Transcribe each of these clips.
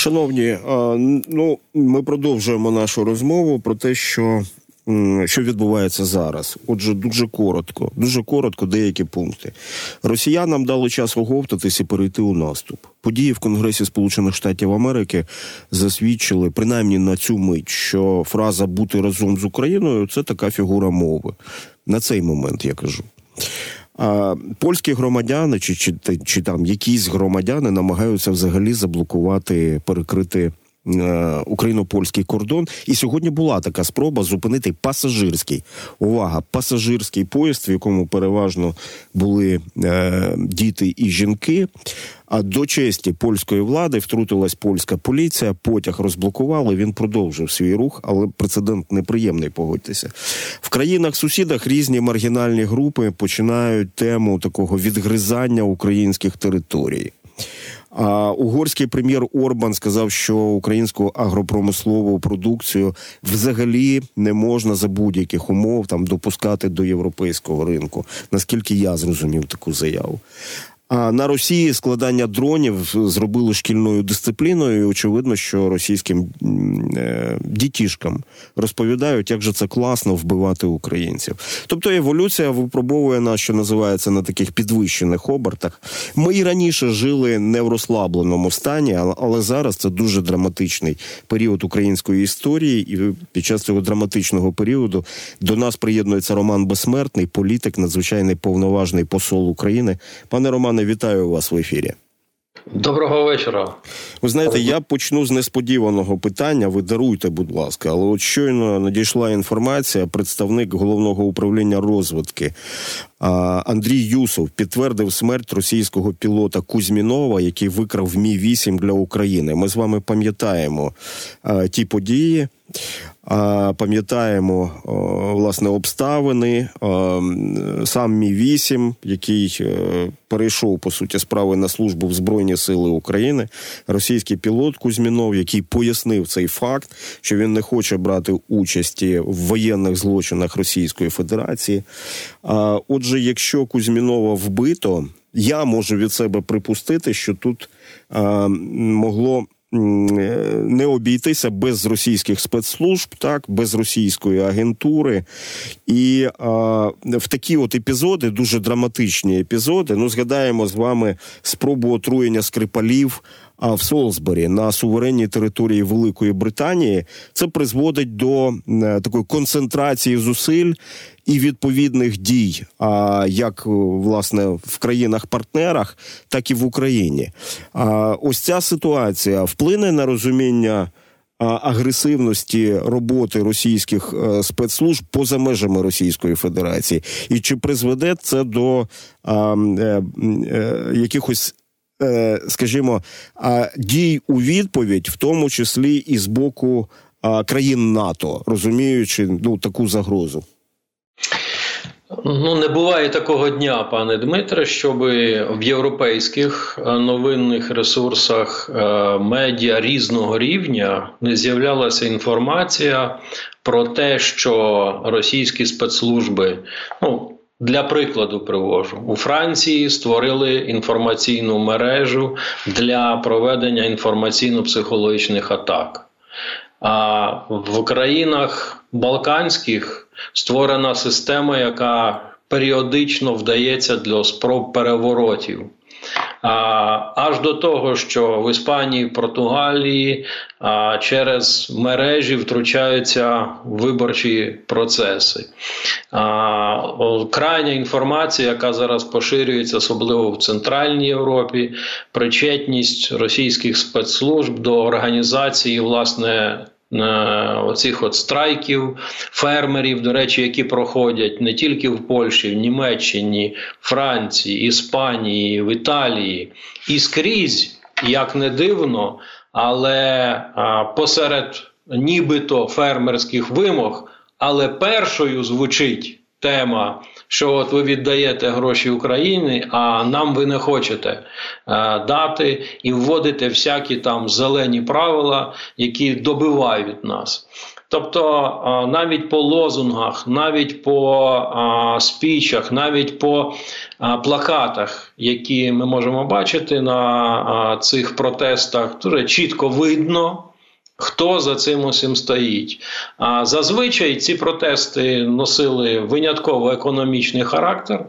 Шановні, ну ми продовжуємо нашу розмову про те, що що відбувається зараз. Отже, дуже коротко, дуже коротко, деякі пункти. Росіянам дали час оговтатись і перейти у наступ. Події в Конгресі Сполучених Штатів Америки засвідчили принаймні на цю мить, що фраза бути разом з Україною це така фігура мови. На цей момент я кажу. А польські громадяни, чи, чи чи, там якісь громадяни намагаються взагалі заблокувати, перекрити україно-польський кордон. І сьогодні була така спроба зупинити пасажирський увага, пасажирський поїзд, в якому переважно були е, діти і жінки. А до честі польської влади втрутилась польська поліція, потяг розблокували. Він продовжив свій рух, але прецедент неприємний. Погодьтеся в країнах-сусідах. Різні маргінальні групи починають тему такого відгризання українських територій. А угорський прем'єр Орбан сказав, що українську агропромислову продукцію взагалі не можна за будь-яких умов там допускати до європейського ринку. Наскільки я зрозумів таку заяву. А на Росії складання дронів зробили шкільною дисципліною. і Очевидно, що російським е, дітішкам розповідають, як же це класно вбивати українців. Тобто еволюція випробовує нас, що називається на таких підвищених обертах. Ми і раніше жили не в розслабленому стані, але зараз це дуже драматичний період української історії, і під час цього драматичного періоду до нас приєднується Роман Безсмертний, політик, надзвичайний повноважний посол України. Пане Романе. Романе, вітаю вас в ефірі. Доброго вечора. Ви знаєте, я почну з несподіваного питання. Ви даруйте, будь ласка, але от щойно надійшла інформація. Представник головного управління розвитки Андрій Юсов підтвердив смерть російського пілота Кузьмінова, який викрав мі 8 для України. Ми з вами пам'ятаємо ті події. Пам'ятаємо власне обставини. Сам мі 8 який е, перейшов по суті справи на службу в Збройні Сили України, російський пілот Кузьмінов, який пояснив цей факт, що він не хоче брати участі в воєнних злочинах Російської Федерації. Отже, якщо Кузьмінова вбито, я можу від себе припустити, що тут могло. Не обійтися без російських спецслужб, так без російської агентури, і а, в такі от епізоди, дуже драматичні епізоди. Ну, згадаємо з вами спробу отруєння скрипалів а в Солсбері на суверенній території Великої Британії це призводить до е, такої концентрації зусиль і відповідних дій, а як е, власне в країнах-партнерах, так і в Україні. А ось ця ситуація вплине на розуміння. Агресивності роботи російських е, спецслужб поза межами Російської Федерації, і чи призведе це до а, е, е, якихось Е, скажімо, дій у відповідь, в тому числі і з боку країн НАТО, розуміючи ну таку загрозу. Ну, не буває такого дня, пане Дмитре, щоб в європейських е, новинних ресурсах е, медіа різного рівня не з'являлася інформація про те, що російські спецслужби, ну для прикладу привожу у Франції створили інформаційну мережу для проведення інформаційно-психологічних атак. А в країнах Балканських створена система, яка періодично вдається для спроб переворотів. Аж до того, що в Іспанії, Португалії через мережі втручаються виборчі процеси. Крайня інформація, яка зараз поширюється, особливо в Центральній Європі, причетність російських спецслужб до організації власне оцих от страйків фермерів, до речі, які проходять не тільки в Польщі, в Німеччині, Франції, Іспанії, в Італії. І скрізь, як не дивно, але посеред нібито фермерських вимог, але першою звучить тема, що от ви віддаєте гроші Україні, а нам ви не хочете е, дати і вводите всякі там зелені правила, які добивають нас. Тобто навіть по лозунгах, навіть по спічах, навіть по плакатах, які ми можемо бачити на цих протестах, дуже чітко видно. Хто за цим усім стоїть? А зазвичай ці протести носили винятково економічний характер.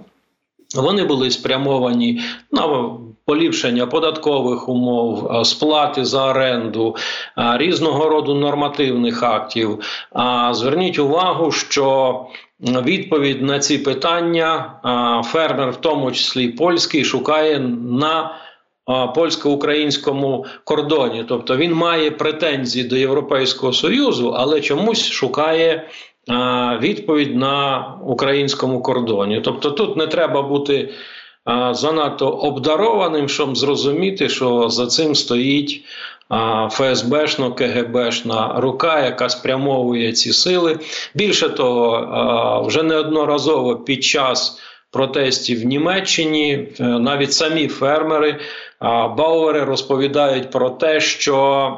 Вони були спрямовані на поліпшення податкових умов, сплати за оренду, різного роду нормативних актів. А зверніть увагу, що відповідь на ці питання фермер, в тому числі польський, шукає на польсько-українському кордоні. Тобто він має претензії до Європейського Союзу, але чомусь шукає відповідь на українському кордоні. Тобто, тут не треба бути занадто обдарованим, щоб зрозуміти, що за цим стоїть. ФСБшно КГБшна рука, яка спрямовує ці сили. Більше того, вже неодноразово під час протестів в Німеччині е, навіть самі фермери Бауери розповідають про те, що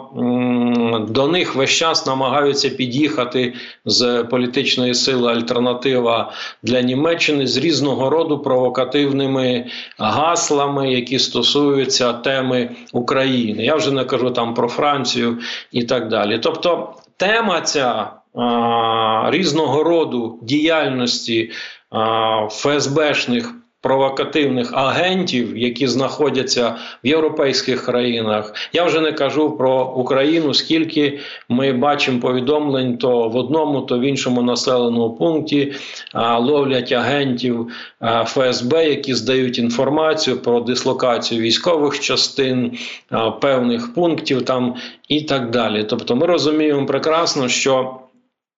до них весь час намагаються під'їхати з політичної сили альтернатива для Німеччини з різного роду провокативними гаслами, які стосуються теми України. Я вже не кажу там про Францію і так далі. Тобто тема ця а, різного роду діяльності ФСБшних провокативних агентів, які знаходяться в європейських країнах. Я вже не кажу про Україну, скільки ми бачимо повідомлень, то в одному, то в іншому населеному пункті ловлять агентів ФСБ, які здають інформацію про дислокацію військових частин, певних пунктів там і так далі. Тобто, ми розуміємо прекрасно, що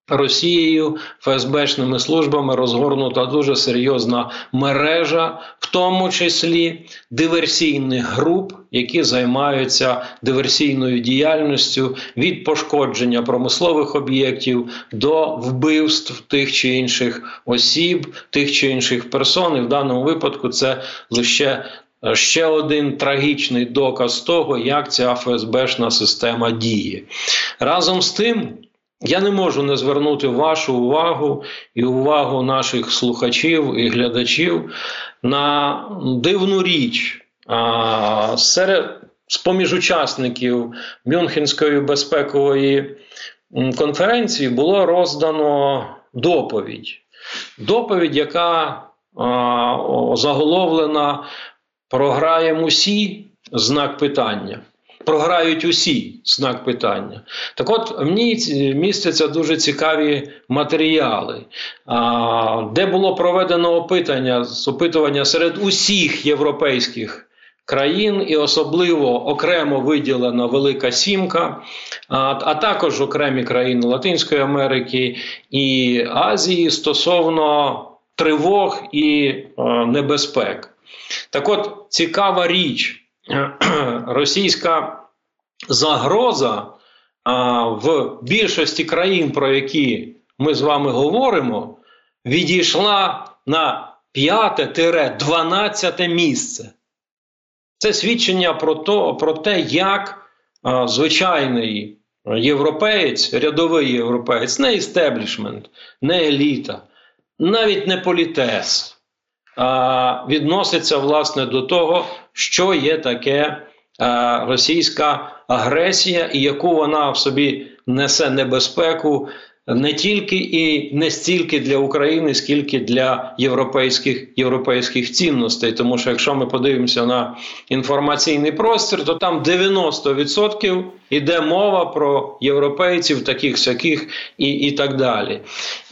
Росією ФСБшними службами розгорнута дуже серйозна мережа, в тому числі диверсійних груп, які займаються диверсійною діяльністю від пошкодження промислових об'єктів до вбивств тих чи інших осіб, тих чи інших персон. І в даному випадку це лише. Ще один трагічний доказ того, як ця ФСБшна система діє разом з тим. Я не можу не звернути вашу увагу і увагу наших слухачів і глядачів на дивну річ. Серед з поміж учасників Мюнхенської безпекової конференції було роздано доповідь. Доповідь, яка заголовлена програємо усі знак питання програють усі знак питання. Так от в ній містяться дуже цікаві матеріали, де було проведено опитання опитування серед усіх європейських. Країн і особливо окремо виділена Велика Сімка, а, також окремі країни Латинської Америки і Азії стосовно тривог і а, небезпек. Так от цікава річ, російська загроза в більшості країн, про які ми з вами говоримо, відійшла на 5-12 місце. Це свідчення про то, про те, як звичайний європеєць, рядовий європеєць, не істеблішмент, не еліта, навіть не політес відноситься власне до того, що є таке російська агресія, і яку вона в собі несе небезпеку. Не тільки і не стільки для України, скільки для європейських європейських цінностей. Тому що якщо ми подивимося на інформаційний простір, то там 90% йде мова про європейців, таких всяких і, і так далі.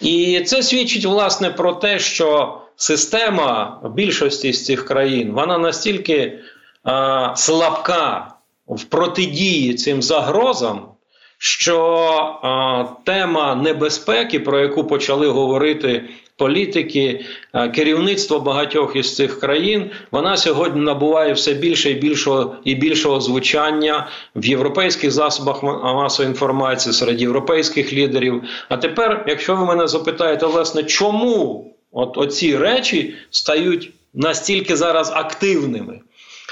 І це свідчить власне про те, що система більшості з цих країн вона настільки а, слабка в протидії цим загрозам, що а, тема небезпеки, про яку почали говорити політики, а, керівництво багатьох із цих країн, вона сьогодні набуває все більше і більшого і більшого звучання в європейських засобах масової інформації серед європейських лідерів. А тепер, якщо ви мене запитаєте, власне, чому? От оці речі стають настільки зараз активними.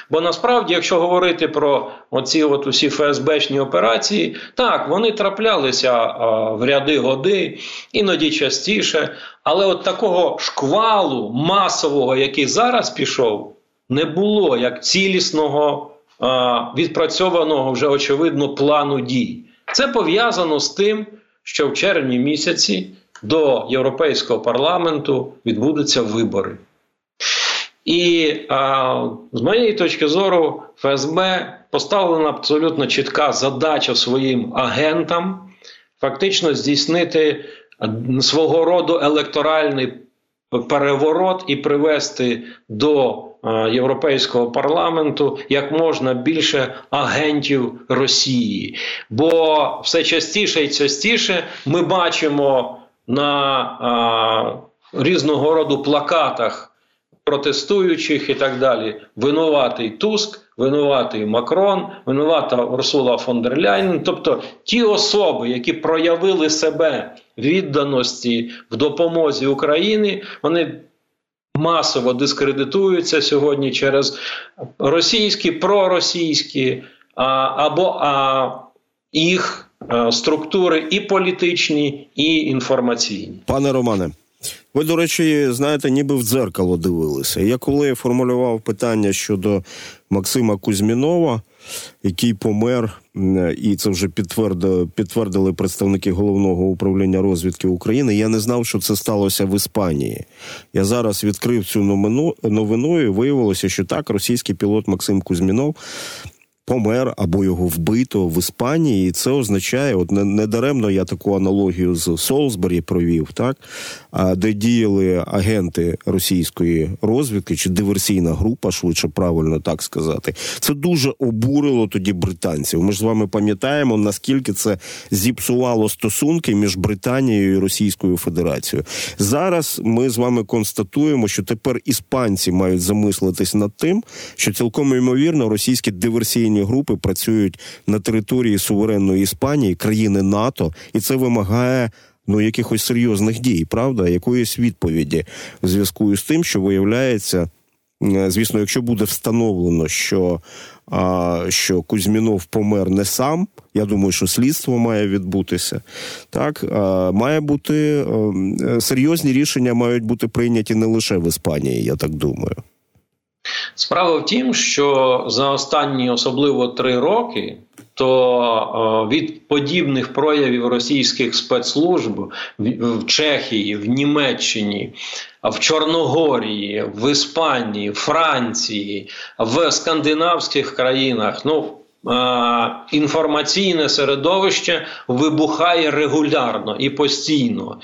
Бо насправді, якщо говорити про оці от усі ФСБшні операції, так вони траплялися а, в ряди годи, іноді частіше. Але от такого шквалу масового, який зараз пішов, не було як цілісного а, відпрацьованого вже очевидно плану дій. Це пов'язано з тим, що в червні місяці до Європейського парламенту відбудуться вибори. І а, з моєї точки зору, ФСБ поставлена абсолютно чітка задача своїм агентам фактично здійснити свого роду електоральний переворот і привести до Європейського парламенту як можна більше агентів Росії. Бо все частіше і частіше ми бачимо на а, різного роду плакатах протестуючих і так далі. Винуватий Туск, винуватий Макрон, винувата Урсула фон дер Ляйн. Тобто ті особи, які проявили себе відданості в допомозі Україні, вони масово дискредитуються сьогодні через російські, проросійські а, або а, їх структури і політичні, і інформаційні. Пане Романе. Ви, до речі, знаєте, ніби в дзеркало дивилися. Я коли формулював питання щодо Максима Кузьмінова, який помер, і це вже підтвердили, підтвердили представники головного управління розвідки України. Я не знав, що це сталося в Іспанії. Я зараз відкрив цю новину, новину і виявилося, що так, російський пілот Максим Кузьмінов помер або його вбито в Іспанії, і це означає, от не, не даремно я таку аналогію з Солсбері провів, так де діяли агенти російської розвідки чи диверсійна група, швидше правильно так сказати. Це дуже обурило тоді британців. Ми ж з вами пам'ятаємо наскільки це зіпсувало стосунки між Британією і Російською Федерацією. Зараз ми з вами констатуємо, що тепер іспанці мають замислитись над тим, що цілком ймовірно російські диверсійні диверсійні групи працюють на території суверенної Іспанії, країни НАТО, і це вимагає. Ну, якихось серйозних дій, правда, якоїсь відповіді в зв'язку з тим, що виявляється, звісно, якщо буде встановлено, що а, що Кузьмінов помер не сам, я думаю, що слідство має відбутися. Так а, має бути а, серйозні рішення мають бути прийняті не лише в Іспанії, я так думаю. Справа в тім, що за останні особливо три роки. То від подібних проявів російських спецслужб в Чехії, в Німеччині, в Чорногорії, в Іспанії, Франції, в скандинавських країнах, ну інформаційне середовище вибухає регулярно і постійно,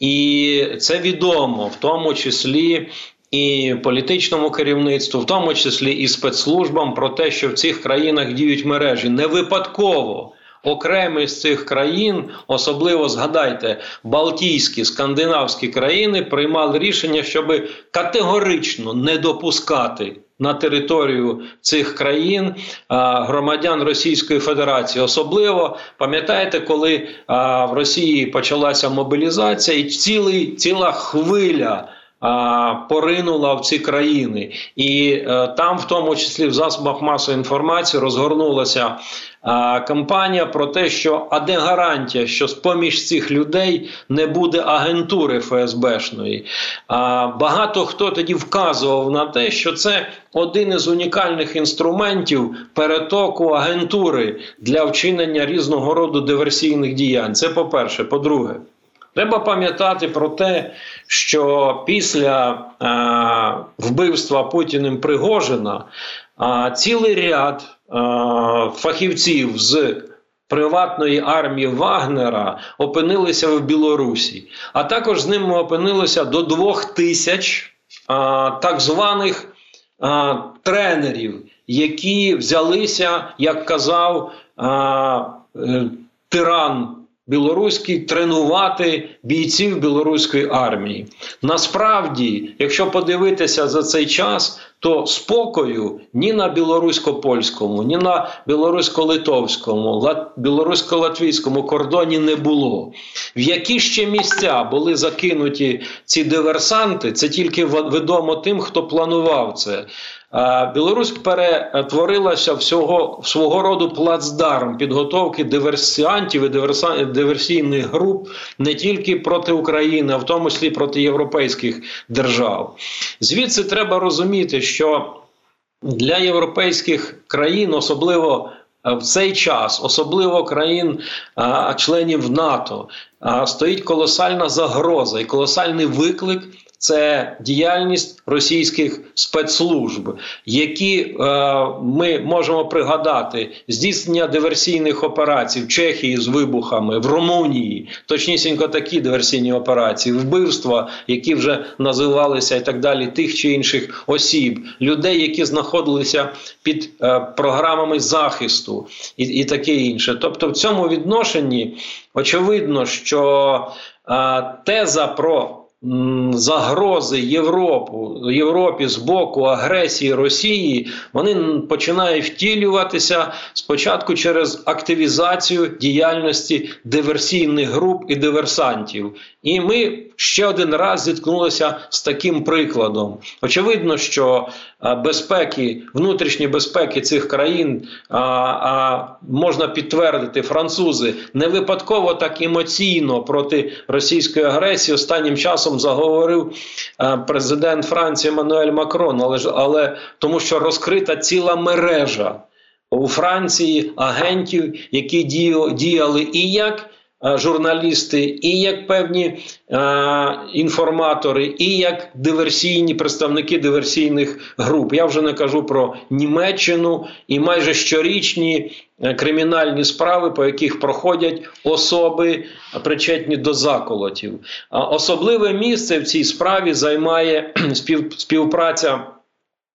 і це відомо в тому числі і політичному керівництву, в тому числі і спецслужбам, про те, що в цих країнах діють мережі не випадково. Окремі з цих країн, особливо згадайте, Балтійські скандинавські країни приймали рішення, щоб категорично не допускати на територію цих країн громадян Російської Федерації. Особливо пам'ятаєте, коли в Росії почалася мобілізація, і цілий ціла хвиля поринула в ці країни, і е, там, в тому числі в засобах масової інформації, розгорнулася кампанія про те, що а де гарантія, що з поміж цих людей не буде агентури ФСБшної. Багато хто тоді вказував на те, що це один із унікальних інструментів перетоку агентури для вчинення різного роду диверсійних діянь. Це по перше, по-друге. Треба пам'ятати про те, що після е, вбивства Путіним Пригожина е, цілий ряд е, фахівців з приватної армії Вагнера опинилися в Білорусі, а також з ними опинилося до двох тисяч е, так званих е, тренерів, які взялися, як казав е, тиран білоруський тренувати бійців білоруської армії. Насправді, якщо подивитися за цей час, то спокою ні на білорусько-польському, ні на білорусько-литовському, білорусько-латвійському кордоні не було. В які ще місця були закинуті ці диверсанти? Це тільки відомо тим, хто планував це. Білорусь перетворилася всього свого роду плацдарм підготовки диверсіантів і диверсійних груп не тільки проти України, а в тому числі проти європейських держав. Звідси треба розуміти, що для європейських країн, особливо в цей час, особливо країн-членів НАТО, стоїть колосальна загроза і колосальний виклик це діяльність російських спецслужб, які е, ми можемо пригадати здійснення диверсійних операцій в Чехії з вибухами, в Румунії, точнісінько такі диверсійні операції, вбивства, які вже називалися і так далі, тих чи інших осіб, людей, які знаходилися під е, програмами захисту, і, і таке інше. Тобто, в цьому відношенні очевидно, що е, теза про загрози Європу, Європі з боку агресії Росії, вони починають втілюватися спочатку через активізацію діяльності диверсійних груп і диверсантів. І ми ще один раз зіткнулися з таким прикладом. Очевидно, що безпеки, внутрішні безпеки цих країн а, а можна підтвердити, французи не випадково так емоційно проти російської агресії останнім часом заговорив президент Франції Мануель Макрон, але але тому, що розкрита ціла мережа у Франції агентів, які діяли і як. Е, журналісти, і як певні е, інформатори, і як диверсійні представники диверсійних груп. Я вже не кажу про Німеччину і майже щорічні е, кримінальні справи, по яких проходять особи, причетні до заколотів. Особливе місце в цій справі займає спів, співпраця.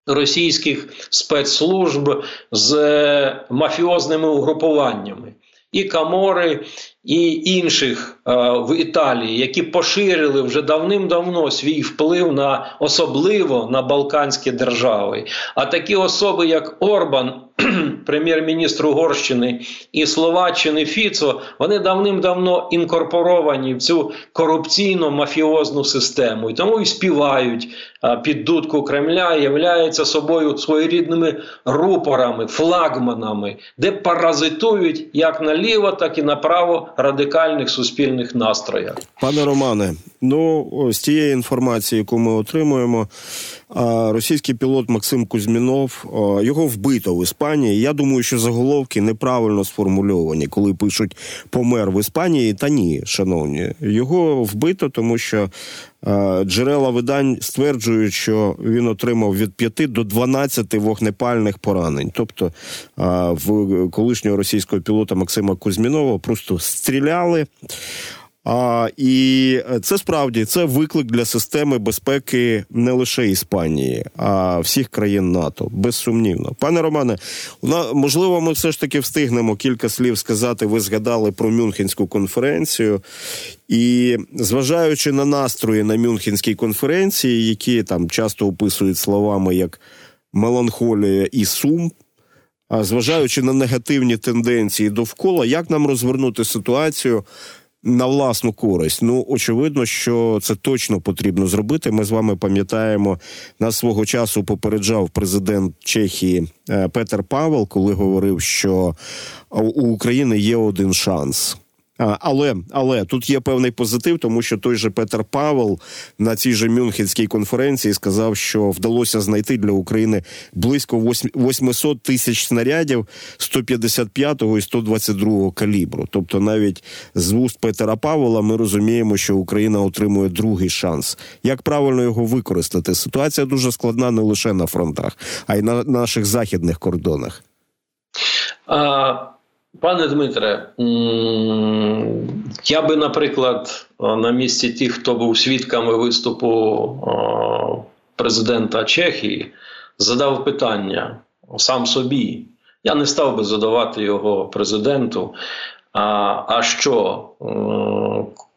Російських спецслужб з мафіозними угрупуваннями і Камори, і інших е, в Італії, які поширили вже давним-давно свій вплив на особливо на Балканські держави. А такі особи, як Орбан, прем'єр-міністр Угорщини і Словаччини Фіцо, вони давним-давно інкорпоровані в цю корупційно мафіозну систему і тому і співають під дудку Кремля, являються собою своєрідними рупорами, флагманами, де паразитують як наліво, так і направо радикальних суспільних настроях. Пане Романе, ну з тієї інформації, яку ми отримуємо, російський пілот Максим Кузьмінов його вбито в Іспанії. Я думаю, що заголовки неправильно сформульовані, коли пишуть помер в Іспанії. Та ні, шановні, його вбито, тому що. Джерела видань стверджують, що він отримав від 5 до 12 вогнепальних поранень. Тобто в колишнього російського пілота Максима Кузьмінова просто стріляли. А, І це справді це виклик для системи безпеки не лише Іспанії, а всіх країн НАТО. Безсумнівно. Пане Романе, можливо, ми все ж таки встигнемо кілька слів сказати. Ви згадали про Мюнхенську конференцію, і зважаючи на настрої на Мюнхенській конференції, які там часто описують словами як меланхолія і сум. А зважаючи на негативні тенденції довкола, як нам розвернути ситуацію на власну користь. Ну очевидно, що це точно потрібно зробити. Ми з вами пам'ятаємо нас свого часу. Попереджав президент Чехії е, Петер Павел, коли говорив, що у України є один шанс. Але але тут є певний позитив, тому що той же Петер Павел на цій же Мюнхенській конференції сказав, що вдалося знайти для України близько 800 тисяч снарядів 155-го і 122-го калібру. Тобто, навіть з вуст Петера Павла ми розуміємо, що Україна отримує другий шанс. Як правильно його використати? Ситуація дуже складна не лише на фронтах, а й на наших західних кордонах. А... Пане Дмитре, я би, наприклад, на місці тих, хто був свідками виступу президента Чехії, задав питання сам собі. Я не став би задавати його президенту. А а що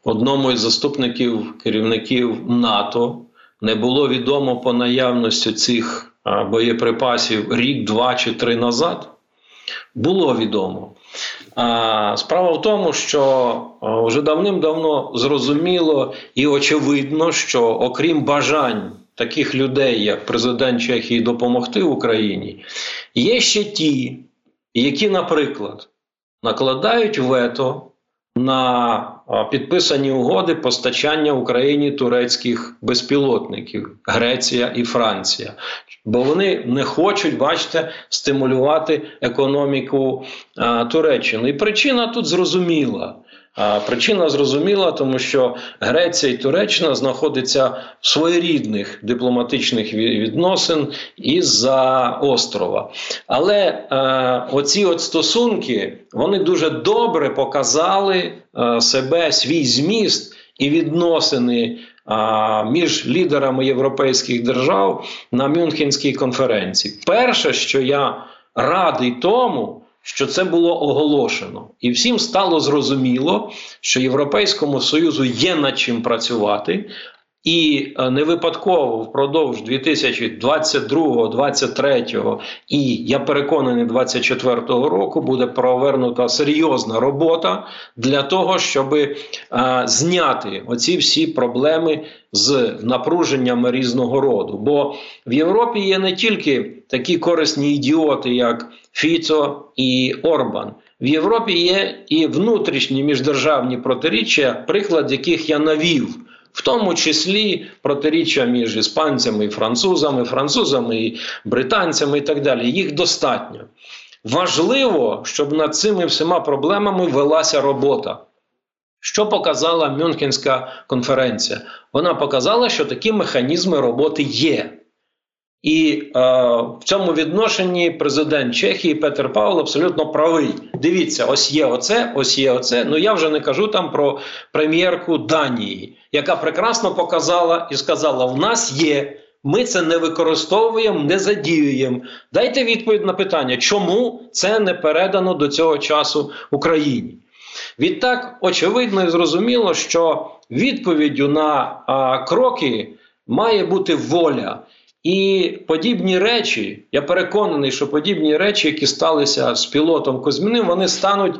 одному із заступників керівників НАТО не було відомо по наявності цих боєприпасів рік, два чи три назад, було відомо. Справа в тому, що вже давним-давно зрозуміло і очевидно, що окрім бажань таких людей, як президент Чехії, допомогти Україні, є ще ті, які, наприклад, накладають вето на підписані угоди постачання Україні турецьких безпілотників Греція і Франція, бо вони не хочуть, бачите, стимулювати економіку Туреччини. І причина тут зрозуміла. Причина зрозуміла, тому що Греція і Туреччина знаходяться в своєрідних дипломатичних відносин із-за острова. Але е, оці от стосунки вони дуже добре показали е, себе, свій зміст і відносини. Між лідерами європейських держав на Мюнхенській конференції, перше, що я радий тому, що це було оголошено, і всім стало зрозуміло, що Європейському Союзу є над чим працювати. І е, не випадково впродовж 2022, 2023 і я переконаний, 2024 року буде провернута серйозна робота для того, щоб е, зняти оці всі проблеми з напруженнями різного роду. Бо в Європі є не тільки такі корисні ідіоти, як Фіцо і Орбан. В Європі є і внутрішні міждержавні протиріччя, приклад яких я навів. В тому числі протиріччя між іспанцями і французами, французами і британцями і так далі. Їх достатньо. Важливо, щоб над цими всіма проблемами велася робота. Що показала Мюнхенська конференція? Вона показала, що такі механізми роботи є. І е, в цьому відношенні президент Чехії Петер Павло абсолютно правий. Дивіться, ось є оце, ось є оце. Ну я вже не кажу там про прем'єрку Данії, яка прекрасно показала і сказала: в нас є. Ми це не використовуємо, не задіюємо. Дайте відповідь на питання, чому це не передано до цього часу Україні. Відтак, очевидно і зрозуміло, що відповіддю на а, кроки має бути воля. І подібні речі, я переконаний, що подібні речі, які сталися з пілотом Козьміним, вони стануть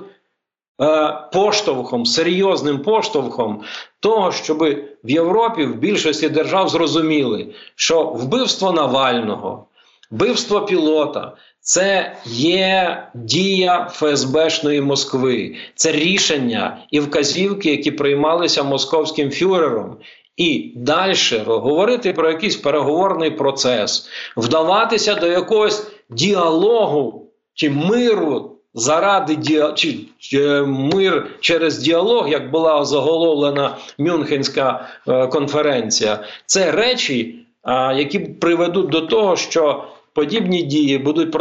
е, поштовхом, серйозним поштовхом того, щоб в Європі в більшості держав зрозуміли, що вбивство Навального, вбивство пілота. Це є дія ФСБшної Москви, це рішення і вказівки, які приймалися московським фюрером, і далі говорити про якийсь переговорний процес, вдаватися до якогось діалогу чи миру заради діа... чи, чи мир через діалог, як була заголовлена Мюнхенська е, конференція, це речі, е, які приведуть до того, що подібні дії будуть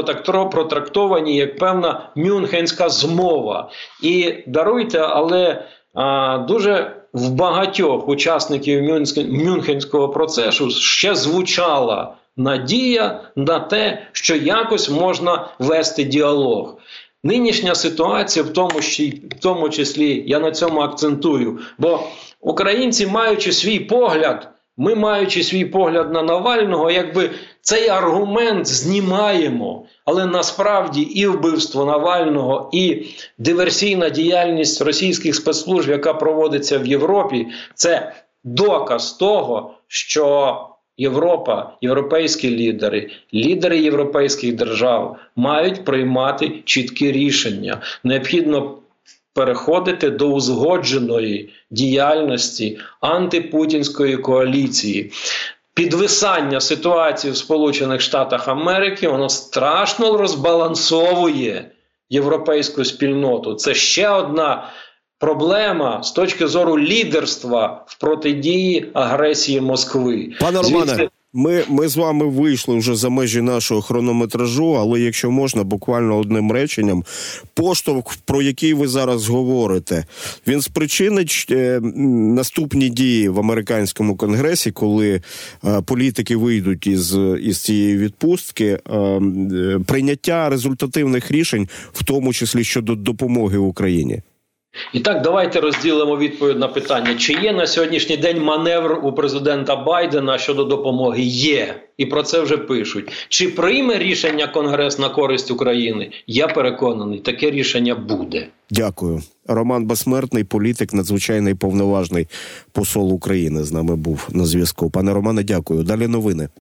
протрактовані як певна мюнхенська змова. І даруйте, але е, дуже в багатьох учасників Мюнхенського процесу ще звучала надія на те, що якось можна вести діалог. Нинішня ситуація, в тому, в тому числі, я на цьому акцентую, бо українці, маючи свій погляд, ми маючи свій погляд на Навального, якби цей аргумент знімаємо. Але насправді і вбивство Навального, і диверсійна діяльність російських спецслужб, яка проводиться в Європі, це доказ того, що Європа, європейські лідери, лідери європейських держав мають приймати чіткі рішення. Необхідно переходити до узгодженої діяльності антипутінської коаліції підвисання ситуації в Сполучених Штатах Америки воно страшно розбалансовує європейську спільноту. Це ще одна проблема з точки зору лідерства в протидії агресії Москви. Пане Романе, Звідси... Ми ми з вами вийшли вже за межі нашого хронометражу, але якщо можна, буквально одним реченням, поштовх, про який ви зараз говорите, він спричинить е, наступні дії в американському конгресі, коли е, політики вийдуть із із цієї відпустки, е, прийняття результативних рішень, в тому числі щодо допомоги Україні. І так, давайте розділимо відповідь на питання: чи є на сьогоднішній день маневр у президента Байдена щодо допомоги? Є, і про це вже пишуть. Чи прийме рішення Конгрес на користь України? Я переконаний, таке рішення буде. Дякую. Роман Безсмертний, політик, надзвичайний повноважний посол України з нами був на зв'язку. Пане Романе, дякую. Далі новини.